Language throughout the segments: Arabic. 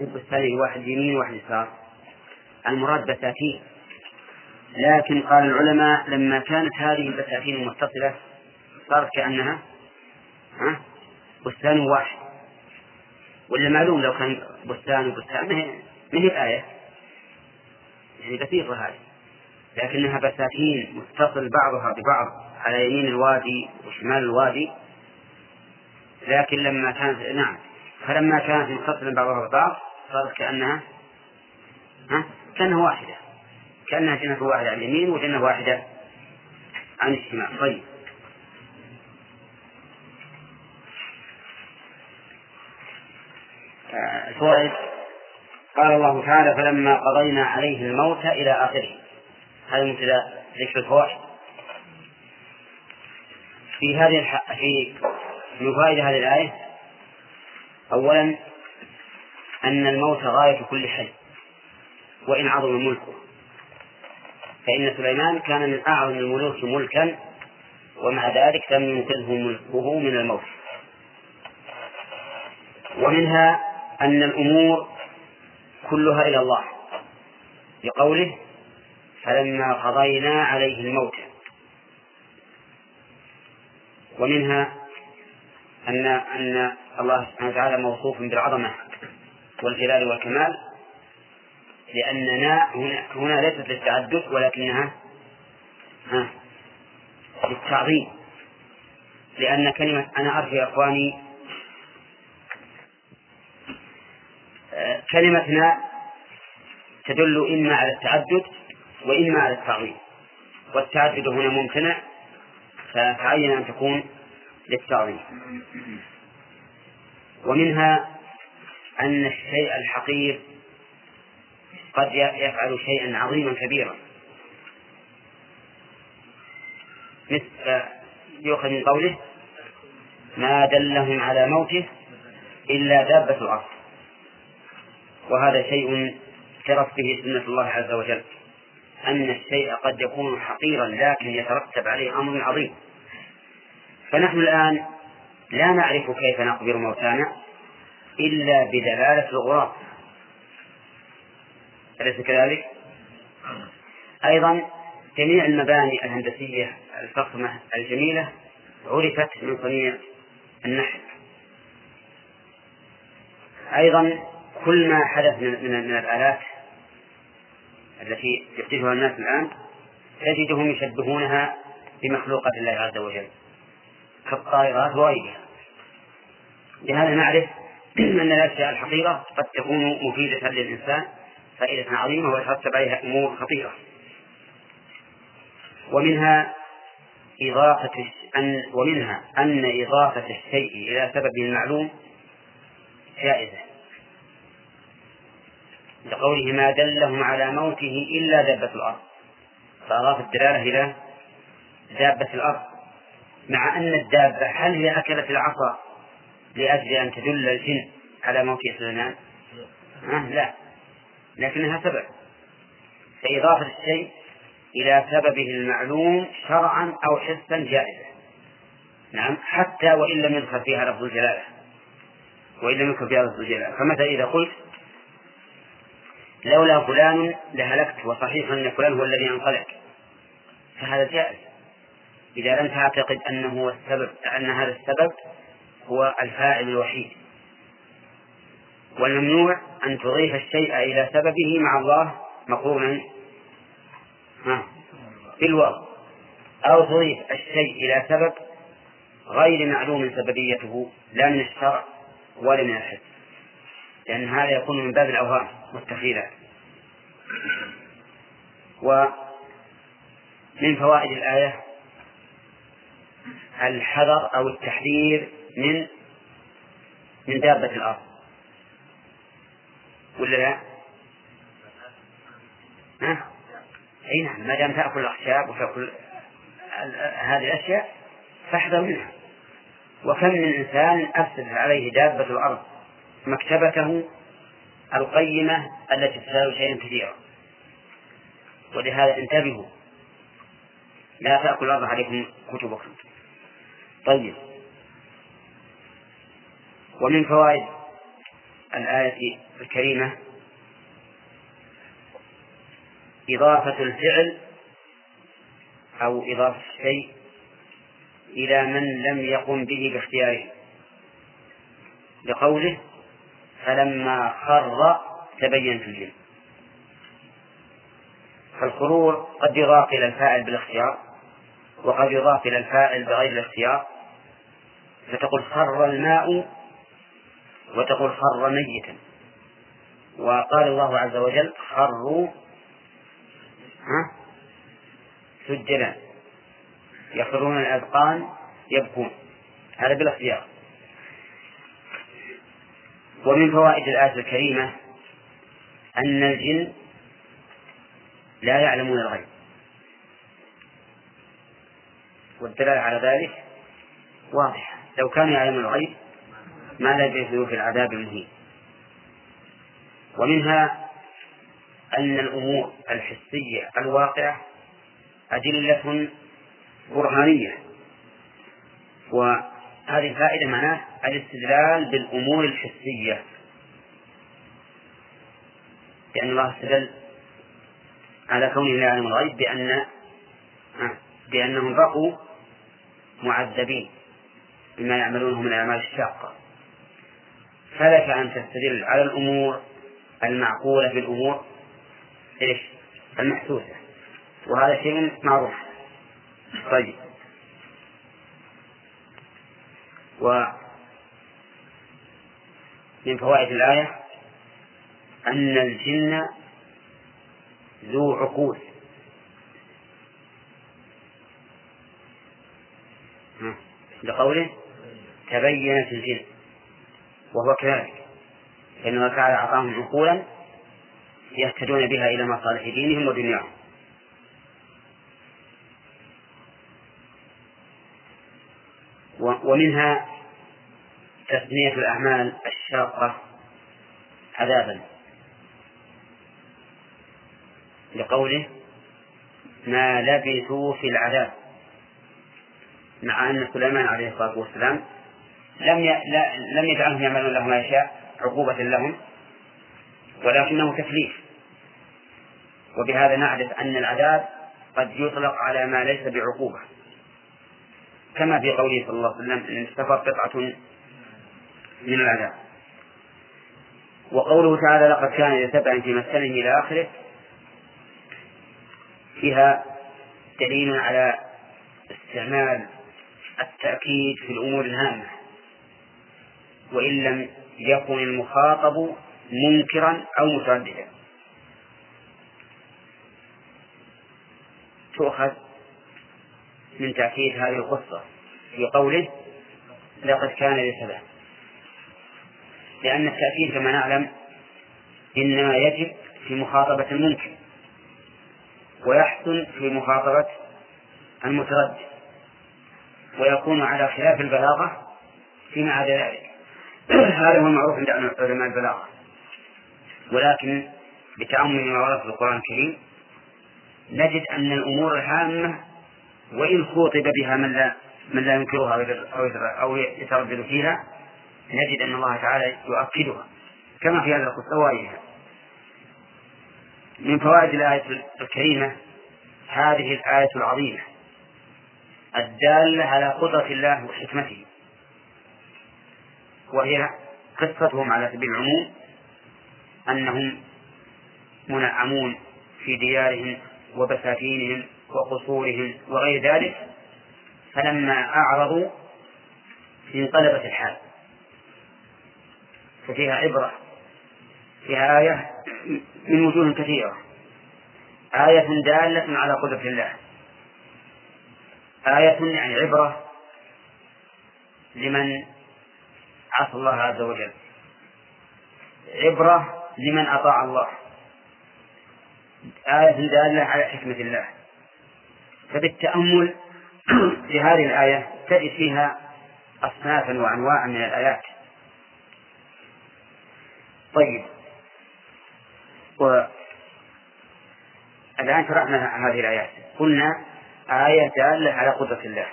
بستانين واحد يمين وواحد يسار. المراد بساتين. لكن قال العلماء لما كانت هذه البساتين متصلة صارت كأنها ها بستان واحد. ولا معلوم لو كان بستان وبستان ما هي الآية يعني بسيطة هذه. لكنها بساتين متصل بعضها ببعض على يمين الوادي وشمال الوادي. لكن لما كانت نعم فلما كانت متصلة بعضها ببعض صارت كأنها ها؟ كأنها واحدة. كأنها جنة واحدة عن اليمين وجنة واحدة عن الشمال. طيب. الفوائد. قال الله تعالى فلما قضينا عليه الموت إلى آخره. هذا مبتدأ ذكر الفوائد. في هذه الح... في من فوائد هذه الآية أولا أن الموت غاية كل حي وإن عظم ملكه. فإن سليمان كان من أعظم الملوك ملكا ومع ذلك لم ينقذه ملكه من الموت. ومنها أن الأمور كلها إلى الله. لقوله فلما قضينا عليه الموت. ومنها أن أن الله سبحانه وتعالى موصوف بالعظمة. والجلال والكمال لأننا هنا, ليست للتعدد ولكنها ها للتعظيم. لأن كلمة أنا أرجو يا إخواني آه، كلمتنا تدل إما على التعدد وإما على التعظيم. والتعدد هنا ممتنع فتعين أن تكون للتعظيم. ومنها أن الشيء الحقير قد يفعل شيئا عظيما كبيرا. مثل يؤخذ من قوله ما دلهم على موته إلا دابة الأرض. وهذا شيء اعترف به سنة الله عز وجل. أن الشيء قد يكون حقيرا لكن يترتب عليه أمر عظيم. فنحن الآن لا نعرف كيف نقبر موتانا. إلا بدلالة الغراب. أليس كذلك؟ أيضا جميع المباني الهندسية الفخمة الجميلة عرفت من صنيع النحل أيضا كل ما حدث من, من, من الآلات التي يحدثها الناس الآن تجدهم يشبهونها بمخلوقات الله عز وجل كالطائرات وغيرها. لهذا نعرف أن الأشياء الحقيرة قد تكون مفيدة للإنسان فائدة عظيمة ويترتب عليها أمور خطيرة. ومنها إضافة أن ومنها أن إضافة الشيء إلى سببه المعلوم جائزة. لقوله ما دلهم على موته إلا دابة الأرض. فأضاف الدلالة إلى دابة الأرض. مع أن الدابة هل هي أكلت العصا لأجل أن تدل الجن على موت سليمان؟ أه لا. لكنها سبب فإضافة الشيء إلى سببه المعلوم شرعا أو حسا جائزة نعم. حتى وإن لم يدخل فيها لفظ الجلالة. وإن لم يدخل فيها لفظ الجلالة. فمثلا إذا قلت لولا فلان لهلكت وصحيح أن فلان هو الذي أنقذك. فهذا جائز. إذا لم تعتقد أنه هو السبب أن هذا السبب هو الفاعل الوحيد. والممنوع أن تضيف الشيء إلى سببه مع الله مقرونا. بالواو أو تضيف الشيء إلى سبب غير معلوم سببيته لا من الشرع ولا من الحس لأن هذا يكون من باب الأوهام والتخيلات ومن فوائد الآية الحذر أو التحذير من من دابة الأرض. ولا لا؟ ها؟ أي نعم ما دام تأكل الأخشاب وتأكل هذه الأشياء فاحذر منها. وكم من إنسان أفسد عليه دابة الأرض مكتبته القيمة التي تساوي شيئا كثيرا. ولهذا انتبهوا لا تأكل الأرض عليكم كتبكم. طيب. ومن فوائد الآية الكريمة إضافة الفعل أو إضافة الشيء إلى من لم يقم به باختياره. لقوله فلما خر تبين في الجن. فالخرور قد يضاف إلى الفاعل بالاختيار وقد يضاف إلى الفاعل بغير الاختيار. فتقول خر الماء وتقول خر ميتا. وقال الله عز وجل خروا سجلا يخرون الأذقان يبكون. هذا بالاختيار. ومن فوائد الآية الكريمة أن الجن لا يعلمون الغيب. والدلالة على ذلك واضحة. لو كانوا يعلمون الغيب ما لبثوا في العذاب المهين ومنها أن الأمور الحسية الواقعة أدلة برهانية. وهذه الفائدة معناه الاستدلال بالأمور الحسية. لأن الله استدل على كونه لا يعلم الغيب بأن بأنهم بقوا معذبين بما يعملونه من الأعمال الشاقة. فلك أن تستدل على الأمور المعقولة بالأمور إيش؟ المحسوسة. وهذا شيء معروف. طيب. ومن فوائد الآية أن الجن ذو عقول. لقوله تبينت الجن. وهو كذلك. فإن الله تعالى أعطاهم عقولا يهتدون بها إلى مصالح دينهم ودنياهم. ومنها تسمية الأعمال الشاقة عذابا. لقوله ما لبثوا في العذاب مع أن سليمان عليه الصلاة والسلام لم. لم يجعلهم يعملون له ما يشاء عقوبة لهم ولكنه تكليف. وبهذا نعرف أن العذاب قد يطلق على ما ليس بعقوبة. كما في قوله صلى الله عليه وسلم إن السفر قطعة من العذاب. وقوله تعالى لقد كان لسبع في مسكنه إلى آخره. فيها دليل على استعمال التأكيد في الأمور الهامة. وإن لم يكن المخاطب منكرا أو مترددا. تؤخذ من تأكيد هذه القصة في قوله لقد كان لسبع. لأن التأكيد كما نعلم إنما يجب في مخاطبة المنكر ويحسن في مخاطبة المتردد ويكون على خلاف البلاغة فيما عدا ذلك. هذا هو المعروف عند علماء البلاغة. ولكن بتأمل ما ورد في القرآن الكريم نجد أن الأمور الهامة وإن خوطب بها من لا من لا ينكرها أو يتردد فيها نجد أن الله تعالى يؤكدها كما في هذه القصة وغيرها من فوائد الآية الكريمة هذه الآية العظيمة الدالة على قدرة الله وحكمته. وهي قصتهم على سبيل العموم أنهم منعمون في ديارهم وبساتينهم وقصورهم وغير ذلك فلما أعرضوا انقلبت الحال. ففيها عبرة فيها آية من وجوه كثيرة. آية دالة على قدرة الله. آية يعني عبرة لمن عصى الله عز وجل. عبرة لمن أطاع الله. آية دالة على حكمة الله. فبالتأمل في هذه الآية تجد فيها أصنافا وأنواعا من الآيات. طيب. والآن شرحنا هذه الآيات. قلنا آية دالة على قدرة الله.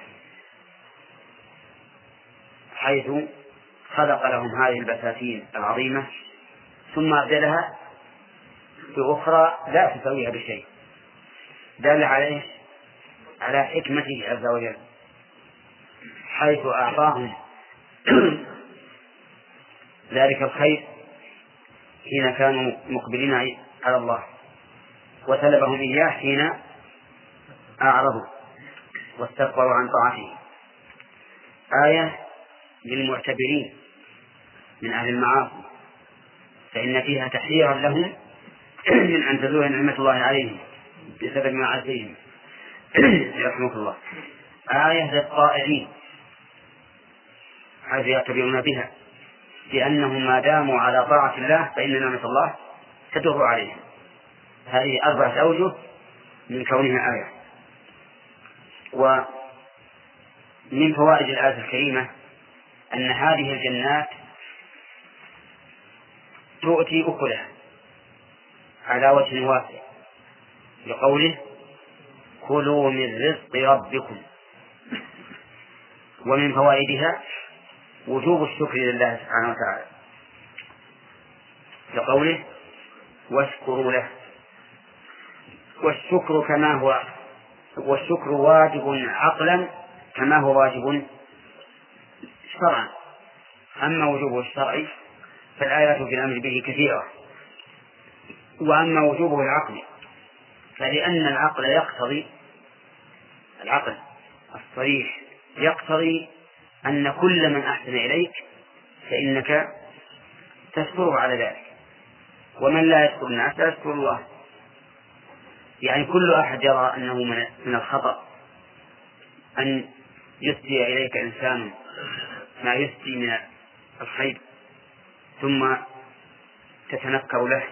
حيث خلق لهم هذه البساتين العظيمة ثم أبدلها بأخرى لا تسويها بشيء. دل على إيش؟ على حكمته عز وجل حيث أعطاهم ذلك الخير حين كانوا مقبلين على الله. وسلبهم إياه حين أعرضوا واستكبروا عن طاعته. آية للمعتبرين. من أهل المعاصي فإن فيها تحذيرا لهم من أن تزول نعمة الله عليهم بسبب معاصيهم يرحمك الله. آية للطائعين. حيث يعتبرون بها. لأنهم ما داموا على طاعة الله فإن نعمة الله تدر عليهم. هذه أربعة أوجه من كونها آية. ومن فوائد الآية الكريمة أن هذه الجنات تؤتي أكلها على وجه واسع لقوله كلوا من رزق ربكم ومن فوائدها وجوب الشكر لله سبحانه وتعالى لقوله واشكروا له والشكر كما هو والشكر واجب عقلا كما هو واجب شرعا. أما وجوبه الشرعي فالآيات في الأمر به كثيرة. وأما وجوبه العقلي فلأن العقل يقتضي العقل الصريح يقتضي أن كل من أحسن إليك فإنك تشكره على ذلك. ومن لا يشكر الناس لا يشكر الله. يعني كل أحد يرى أنه من الخطأ. أن يسدي إليك إنسان ما يسدي من الخير. ثم تتنكر له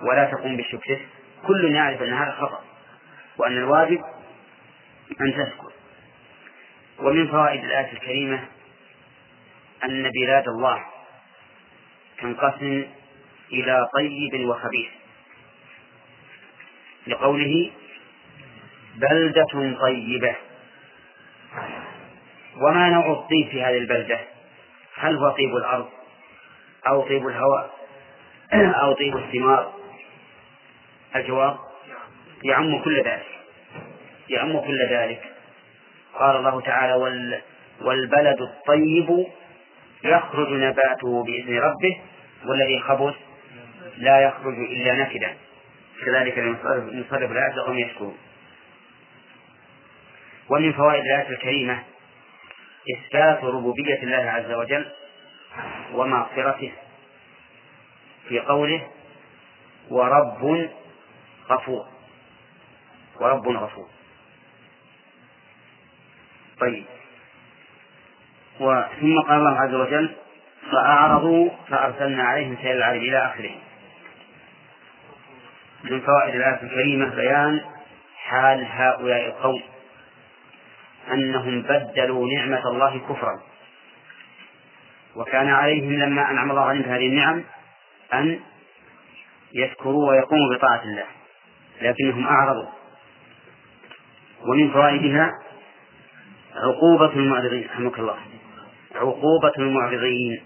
ولا تقوم بشكره. كل يعرف أن هذا خطأ وأن الواجب أن تشكر ومن فوائد الآية الكريمة أن بلاد الله تنقسم إلى طيب وخبيث. لقوله بلدة طيبة. وما نوع الطيب في هذه البلدة؟ هل هو طيب الأرض؟ أو طيب الهواء أو طيب الثمار. الجواب يعم كل ذلك يعم كل ذلك. قال الله تعالى وال والبلد الطيب يخرج نباته بإذن ربه والذي خبث لا يخرج إلا نكدا. كذلك نصرف الآيات لقوم يشكرون ومن فوائد الآية الكريمة إثبات ربوبية الله عز وجل ومغفرته في قوله ورب غفور ورب غفور. طيب. وثم قال الله عز وجل فأعرضوا فأرسلنا عليهم سيل العرب إلى آخره. من فوائد الآية الكريمة بيان حال هؤلاء القوم أنهم بدلوا نعمة الله كفرا. وكان عليهم لما أنعم الله عليهم بهذه النعم أن يشكروا ويقوموا بطاعة الله لكنهم أعرضوا. ومن فوائدها عقوبة المعرضين رحمك الله. عقوبة المعرضين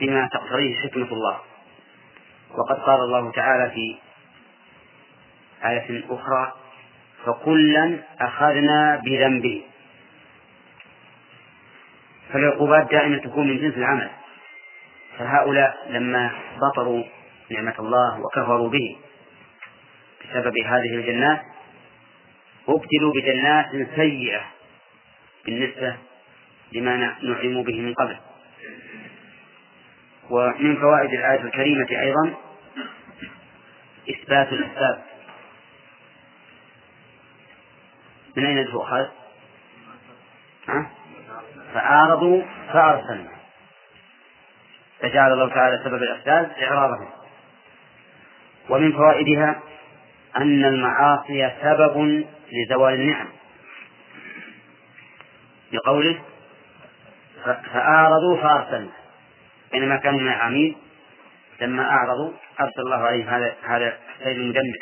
بما تقتضيه حكمة الله. وقد قال الله تعالى في آية أخرى فكلا أخذنا بذنبه. فالعقوبات دائما تكون من جنس العمل فهؤلاء لما بطروا نعمة الله وكفروا به بسبب هذه الجنات ابتلوا بجنات سيئة بالنسبة لما نعلم به من قبل ومن فوائد الآية الكريمة أيضا إثبات الأسباب من أين تؤخذ؟ ها؟ فأعرضوا فأرسلنا فجعل الله تعالى سبب الأسباب إعراضهم. ومن فوائدها أن المعاصي سبب لزوال النعم. بقوله فأعرضوا فأرسلنا بينما كانوا من العميد لما أعرضوا أرسل الله عليهم هذا هذا السيل المدمر.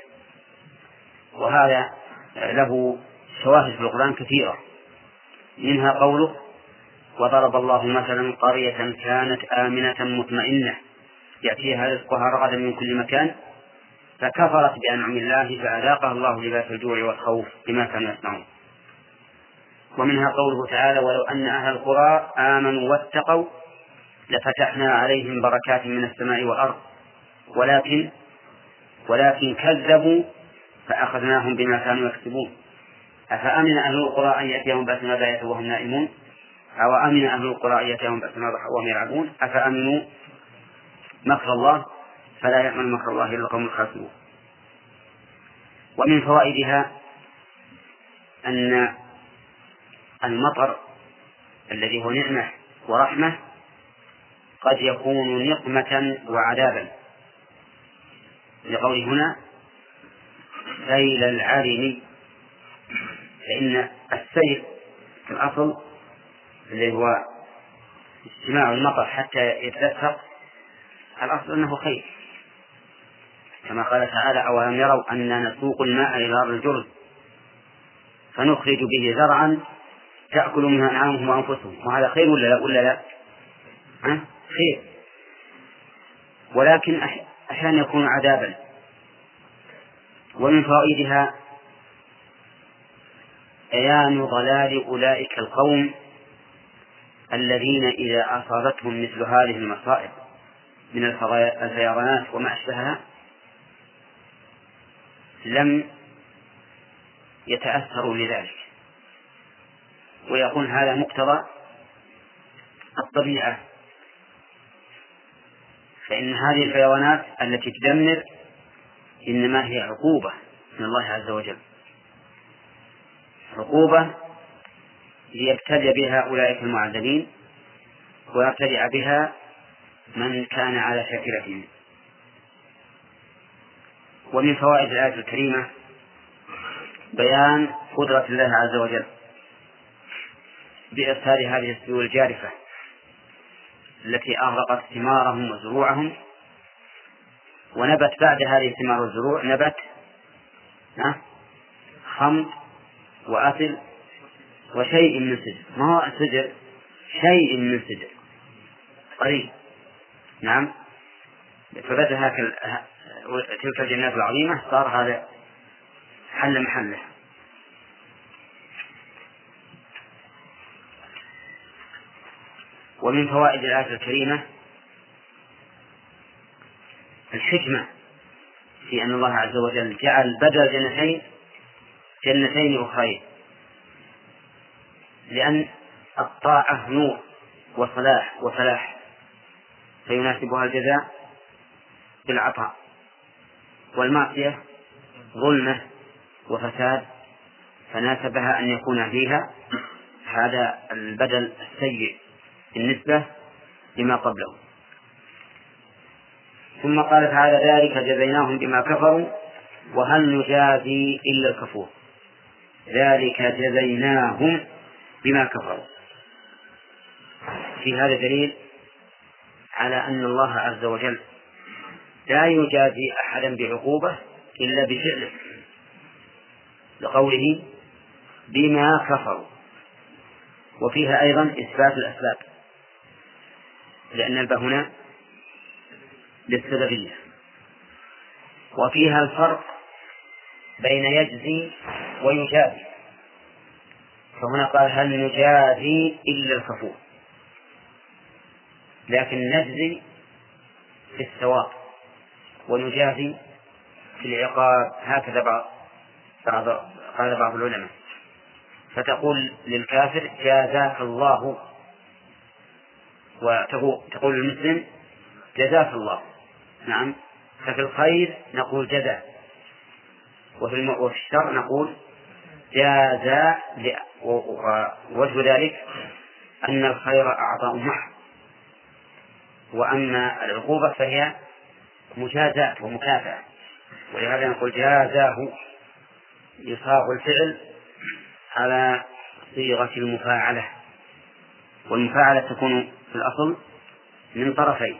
وهذا له شواهد في القرآن كثيرة. منها قوله وضرب الله مثلا قرية كانت آمنة مطمئنة. يأتيها رزقها رغدا من كل مكان. فكفرت بأنعم الله فأذاقها الله لباس الجوع والخوف بما كانوا يصنعون. ومنها قوله تعالى ولو أن أهل القرى آمنوا واتقوا لفتحنا عليهم بركات من السماء والأرض. ولكن ولكن كذبوا فأخذناهم بما كانوا يكسبون. أفأمن أهل القرى أن يأتيهم بأسنا بياتا وهم نائمون؟ أو أمن أهل القرى أن يأتيهم بأسنا وهم يلعبون؟ أفأمنوا مكر الله فلا يأمن مكر الله إلا القوم الخاسرون. ومن فوائدها أن المطر الذي هو نعمة ورحمة قد يكون نقمة وعذابا. لقول هنا سيل العالم فإن السيل في الأصل اللي هو اجتماع المطر حتى يتدفق الأصل أنه خير. كما قال تعالى أولم يروا أنا نسوق الماء إلى أرض الجرز فنخرج به زرعا تأكل منها أنعامهم وأنفسهم وهذا خير ولا لا؟ ولا لا؟ خير. ولكن أحيانا يكون عذابا. ومن فوائدها بيان ضلال أولئك القوم الذين إذا أصابتهم مثل هذه المصائب من الفيضانات وما أشبهها لم يتأثروا لذلك ويكون هذا مقتضى الطبيعة. فإن هذه الفيضانات التي تدمر إنما هي عقوبة من الله عز وجل. عقوبة ليبتلي بها أولئك المعذبين ويبتلع بها من كان على شاكرتهم ومن فوائد الآية الكريمة بيان قدرة الله عز وجل بإرسال هذه السيول الجارفة التي أغرقت ثمارهم وزروعهم. ونبت بعد هذه الثمار والزروع نبت خمر وأثل وشيء من سدر ما هو سدر شيء من سدر قريب. نعم. فبدأ تلك الجنات العظيمة صار هذا حل محله. ومن فوائد الآية الكريمة الحكمة في أن الله عز وجل جعل بدل جنتين جنتين أخرين. لأن الطاعة نور وصلاح وفلاح فيناسبها الجزاء بالعطاء والمعصية ظلمة وفساد فناسبها أن يكون فيها هذا البدل السيء بالنسبة لما قبله. ثم قال تعالى ذلك جزيناهم بما كفروا وهل نجازي إلا الكفور. ذلك جزيناهم بما كفروا. في هذا دليل على أن الله عز وجل لا يجازي أحدا بعقوبة إلا بفعله لقوله بما كفروا. وفيها أيضا إثبات الأسباب لأن الباء هنا للسببية. وفيها الفرق بين يجزي ويجازي. فهنا قال هل نجازي إلا الكفور. لكن نجزي في الثواب ونجازي في العقاب. هكذا بعض بعض قال بعض العلماء. فتقول للكافر جازاك الله. وتقول للمسلم جزاك الله. نعم. ففي الخير نقول وفي وفي الشر نقول جازا ووجه ذلك أن الخير أعطاء محض وأما العقوبة فهي مجازاة ومكافأة. ولهذا نقول جازاه يصاغ الفعل على صيغة المفاعلة. والمفاعلة تكون في الأصل من طرفين.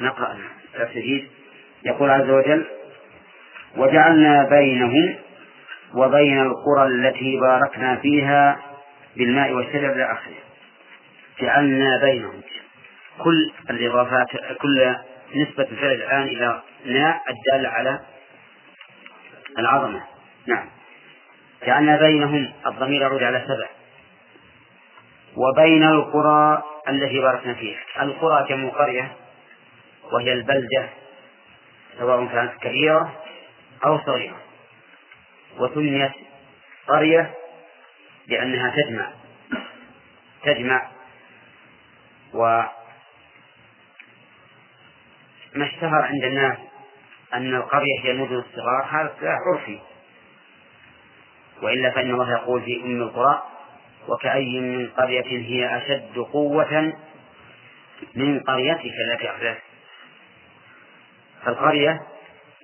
نقرأ التجديد يقول عز وجل وجعلنا بينهم وبين القرى التي باركنا فيها بالماء والشجر إلى آخره. جعلنا بينهم. كل الإضافات كل نسبة الفعل الآن إلى ناء الدالة على العظمة. نعم. كأن بينهم. الضمير يعود على سبع. وبين القرى التي باركنا فيها. القرى جمع قرية؟ وهي البلدة. سواء كانت كبيرة أو صغيرة. وسميت قرية لأنها تجمع. تجمع و ما اشتهر عند الناس أن القرية هي المدن الصغار هذا عرفي. وإلا فإن الله يقول في أم القرى وكأي من قرية هي أشد قوة من قريتك التي أخرجت فالقرية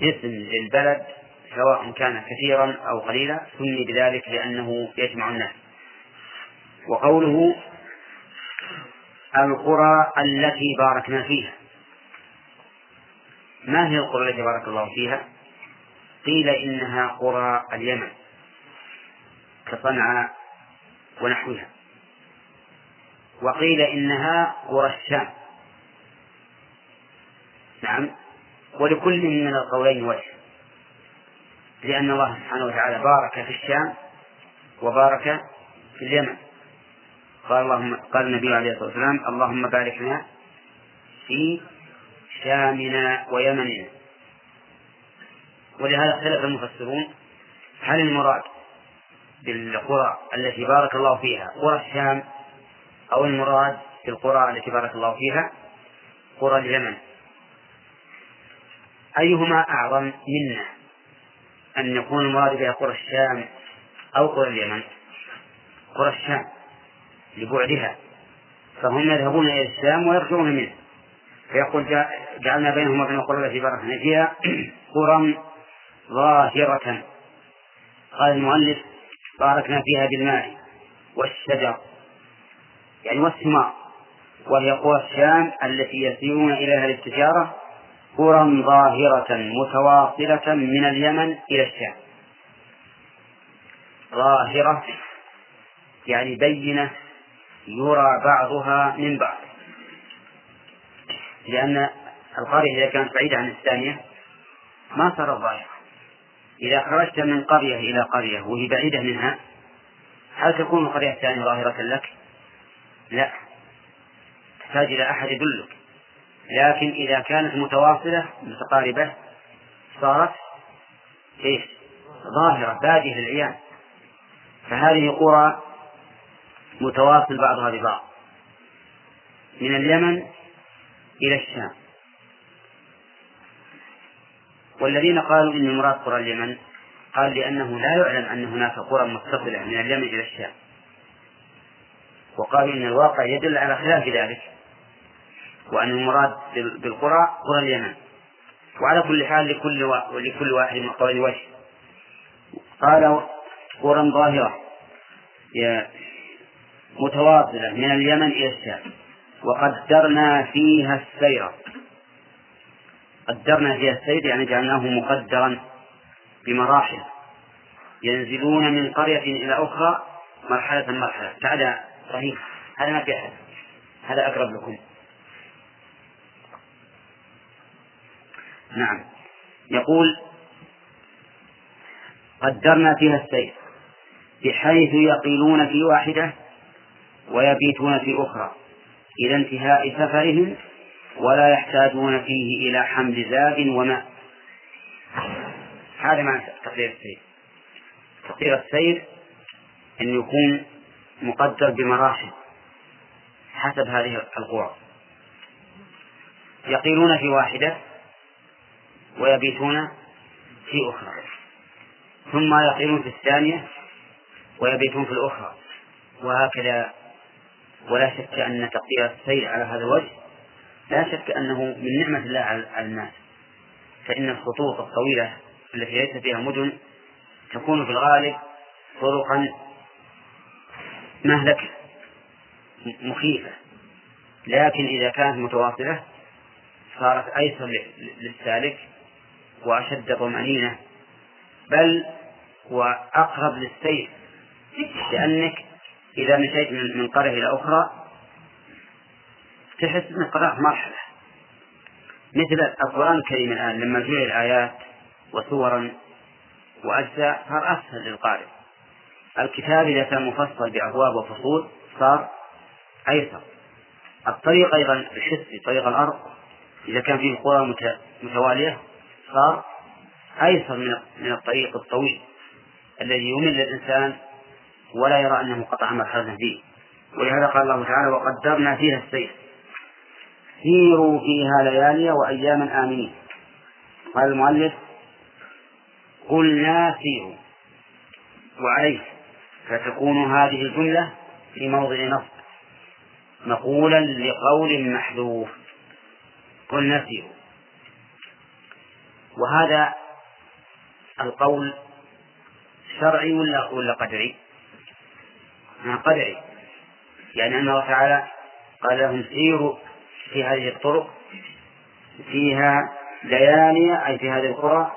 اسم للبلد سواء كان كثيرا أو قليلا سمي بذلك لأنه يجمع الناس. وقوله القرى التي باركنا فيها. ما هي القرى التي بارك الله فيها؟ قيل إنها قرى اليمن كصنعاء ونحوها. وقيل إنها قرى الشام. نعم. ولكل من القولين وجه. لأن الله سبحانه وتعالى بارك في الشام وبارك في اليمن. قال اللهم قال النبي عليه الصلاة والسلام اللهم بارك لنا في شامنا ويمننا. ولهذا اختلف المفسرون هل المراد بالقرى التي بارك الله فيها قرى الشام أو المراد بالقرى التي بارك الله فيها قرى اليمن؟ أيهما أعظم منا؟ أن يكون المراد بها قرى الشام أو قرى اليمن. قرى الشام لبعدها. فهم يذهبون إلى الشام ويرجعون منه. فيقول جعلنا بينهم وبين القرى التي باركنا فيها قرى ظاهرة. قال المؤلف باركنا فيها بالماء والشجر. يعني والثمار وهي قرى الشام التي يسيرون إليها للتجارة قرى ظاهرة متواصلة من اليمن إلى الشام. ظاهرة يعني بينة يرى بعضها من بعض. لأن القرية إذا كانت بعيدة عن الثانية ما صارت ظاهرة إذا خرجت من قرية إلى قرية وهي بعيدة منها هل تكون القرية الثانية ظاهرة لك؟ لا. تحتاج إلى أحد يدلك. لكن إذا كانت متواصلة متقاربة صارت إيش؟ ظاهرة بادية للعيان. فهذه قرى متواصل بعضها ببعض من اليمن إلى الشام. والذين قالوا إن المراد قرى اليمن قال لأنه لا يعلم أن هناك قرى متصلة من اليمن إلى الشام. وقالوا إن الواقع يدل على خلاف ذلك. وأن المراد بالقرى قرى اليمن. وعلى كل حال لكل ولكل واحد من قول وجه. قال قرى ظاهرة. متواصلة من اليمن إلى الشام. وقدرنا فيها السير. قدرنا فيها السير يعني جعلناه مقدرا بمراحل. ينزلون من قرية إلى أخرى مرحلة مرحلة. تعالى صحيح. هذا ما في أحد. هذا أقرب لكم. نعم. يقول قدرنا فيها السير بحيث يقيلون في واحدة ويبيتون في أخرى إلى انتهاء سفرهم ولا يحتاجون فيه إلى حمل زاد وماء. هذا معنى تقدير السير تقدير السير أن يكون مقدر بمراحل حسب هذه القوى. يقيلون في واحدة ويبيتون في أخرى. ثم يقيلون في الثانية ويبيتون في الأخرى. وهكذا ولا شك أن تقدير السير على هذا الوجه لا شك أنه من نعمة الله على الناس فإن الخطوط الطويلة التي ليس فيها مدن تكون في الغالب طرقا مهلكة مخيفة. لكن إذا كانت متواصلة صارت أيسر للسالك وأشد طمأنينة بل وأقرب للسير لأنك إذا مشيت من قرية إلى أخرى تحس أنك قرأت مرحلة. مثل القرآن الكريم الآن لما جعل آيات وسورا وأجزاء صار أسهل للقارئ. الكتاب إذا كان مفصل بأبواب وفصول صار أيسر. الطريق أيضا الحسي طريق الأرض إذا كان فيه قرى متوالية صار أيسر من الطريق الطويل الذي يمل الإنسان ولا يرى أنه قطع مرحلة فيه ولهذا قال الله تعالى وقدرنا فيها السير. سيروا فيها ليالي وأياما آمنين. قال المؤلف قلنا سيروا. وعليه فتكون هذه الجملة في موضع نصب مقولا لقول محذوف. قلنا سيروا. وهذا القول شرعي ولا ولا قدري؟ قدري. يعني أن الله تعالى قال لهم سيروا في هذه الطرق فيها ليالي أي في هذه القرى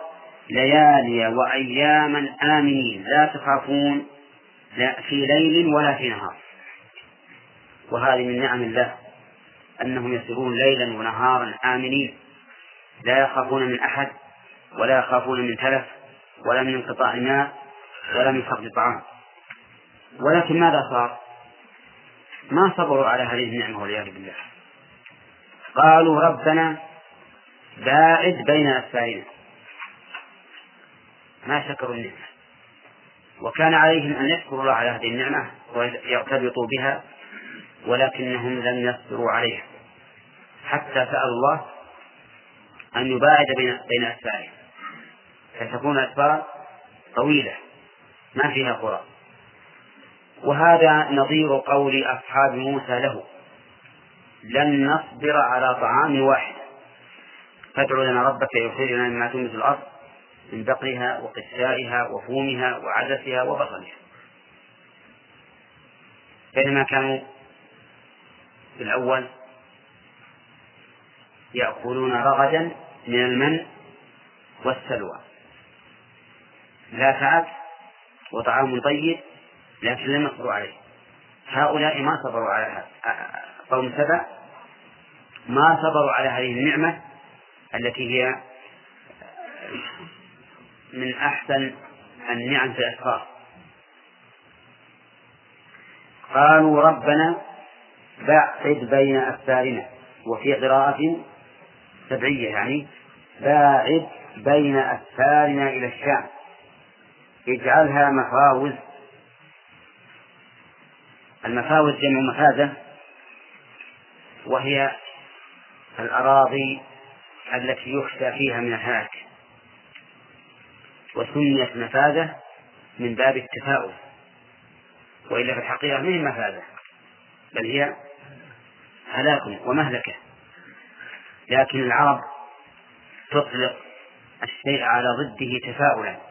ليالي وأياما آمنين. لا تخافون لا في ليل ولا في نهار. وهذه من نعم الله أنهم يسيرون ليلا ونهارا آمنين. لا يخافون من أحد. ولا يخافون من تلف ولا من انقطاع ماء ولا من فقد طعام ولكن ماذا صار؟ ما صبروا على هذه النعمة والعياذ بالله. قالوا ربنا باعد بين أسفارنا. ما شكروا النعمة. وكان عليهم أن يشكروا الله على هذه النعمة ويرتبطوا بها ولكنهم لم يصبروا عليها. حتى سألوا الله أن يباعد بين بين أسفارهم. فتكون أسفار طويلة ما فيها قرى. وهذا نظير قول أصحاب موسى له لن نصبر على طعام واحد. فادع لنا ربك يخرج لنا مما تنبت الأرض من بقرها وقثائها وفومها وعدسها وبصلها. بينما كانوا في الأول يأكلون رغدا من المن والسلوى. لا تعب وطعام طيب لكن لم يصبروا عليه. هؤلاء ما صبروا على قوم سبع ما صبروا على هذه النعمة التي هي من أحسن النعم في الأشخاص قالوا ربنا باعد بين أفسارنا وفي قراءة سبعية يعني باعد بين أسفارنا إلى الشام. اجعلها مفاوز. المفاوز جمع مفازة وهي الأراضي التي يخشى فيها من الهلاك. وسميت مفازة من باب التفاؤل. وإلا في الحقيقة من مفازة؟ بل هي هلاك ومهلكة. لكن العرب تطلق الشيء على ضده تفاؤلا.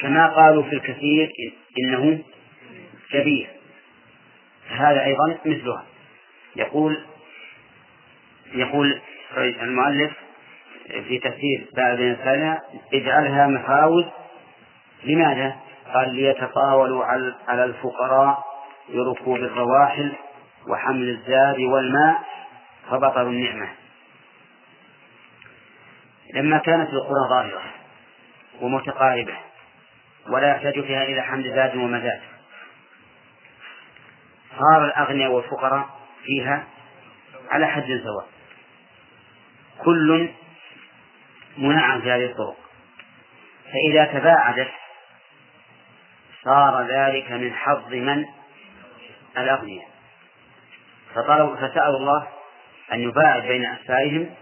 كما قالوا في الكثير إنه كبير. هذا أيضا مثلها. يقول يقول المؤلف في تفسير بعد السنة اجعلها مفاوز. لماذا؟ قال ليتطاولوا على الفقراء بركوب الرواحل وحمل الزاد والماء فبطلوا النعمة. لما كانت القرى ظاهرة ومتقاربة ولا يحتاج فيها إلى حمل زاد ومزاد صار الأغنياء والفقراء فيها على حد سواء كل منعم في هذه الطرق. فإذا تباعدت صار ذلك من حظ من؟ الأغنياء. فطلبوا فسألوا الله أن يباعد بين أسفارهم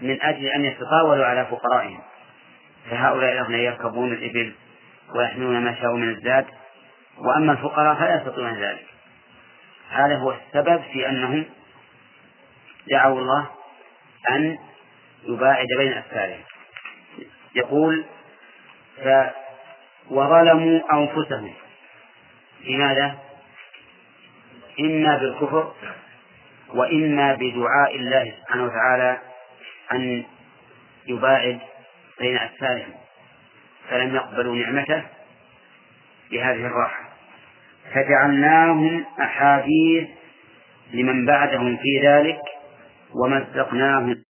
من أجل أن يتطاولوا على فقرائهم. فهؤلاء الأغنياء يركبون الإبل ويحملون ما شاءوا من الزاد وأما الفقراء فلا يستطيعون ذلك. هذا هو السبب في أنهم دعوا الله أن يباعد بين أسفارهم يقول ف وظلموا أنفسهم. لماذا؟ إما بالكفر وإما بدعاء الله سبحانه وتعالى أن يباعد بين أسفارهم فلم يقبلوا نعمته بهذه الراحة. فجعلناهم أحاديث لمن بعدهم في ذلك ومزقناهم